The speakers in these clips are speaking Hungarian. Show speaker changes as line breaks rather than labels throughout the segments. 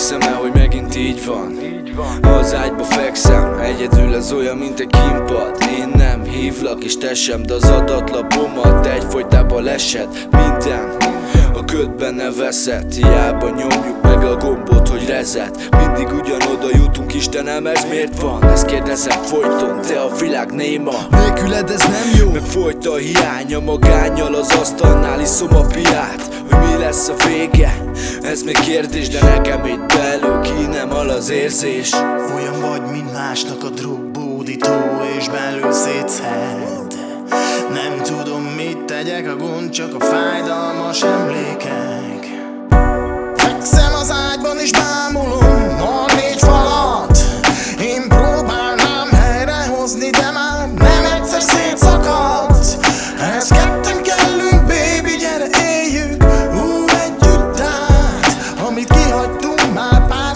Hiszem-e, hogy megint így van? Az ágyba fekszem, egyedül ez olyan, mint egy kimpad Én nem hívlak és te sem, de az adatlapomat egyfolytában lesed, minden a ködben ne veszett, hiába nyomjuk meg a gombot, hogy rezet. Mindig ugyanoda jutunk, Istenem, ez miért van? Ezt kérdezem folyton, te a világ néma.
Nélküled ez nem jó?
Meg folyt a hiánya magányal az asztalnál iszom a piát Hogy mi lesz a vége? Ez még kérdés, de nekem itt belül kínem al az érzés.
Olyan vagy, mint másnak a drogbódító És belül szétszed. Nem tudom mit tegyek, a gond csak a fájdalmas emlékek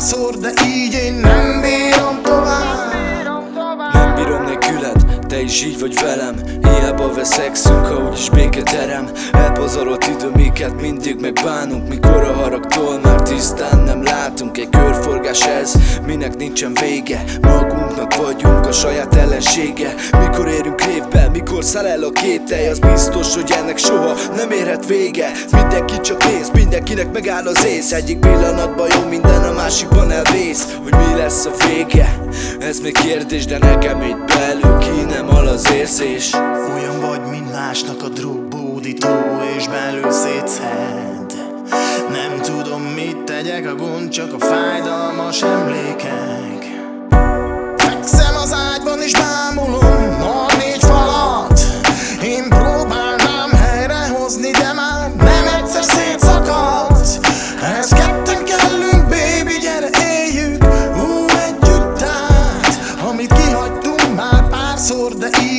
már párszor, de így én nem bírom tovább.
Nem bírom nélküled, te is így vagy velem. Hiába veszekszünk, ha úgyis béketerem Elpazarolt idő, miket mindig megbánunk. Mikor a haragtól már tisztán nem látunk. Egy körforgás ez, minek nincsen vége Magunknak vagyunk a saját ellensége. Mikor érünk révbe, mikor száll el a kételj Az biztos, hogy ennek soha nem érhet vége. Mindenki csak néz, mindenkinek megáll az ész. Egyik pillanatban jó minden, a másikban elvész. Hogy mi lesz a vége, ez még kérdés De nekem itt belül kínem al az érzés.
Olyan vagy, mint másnak a drogbódító És belül szétszed. Nem tudom mit tegyek, a gond csak a fájdalmas emlékek voor de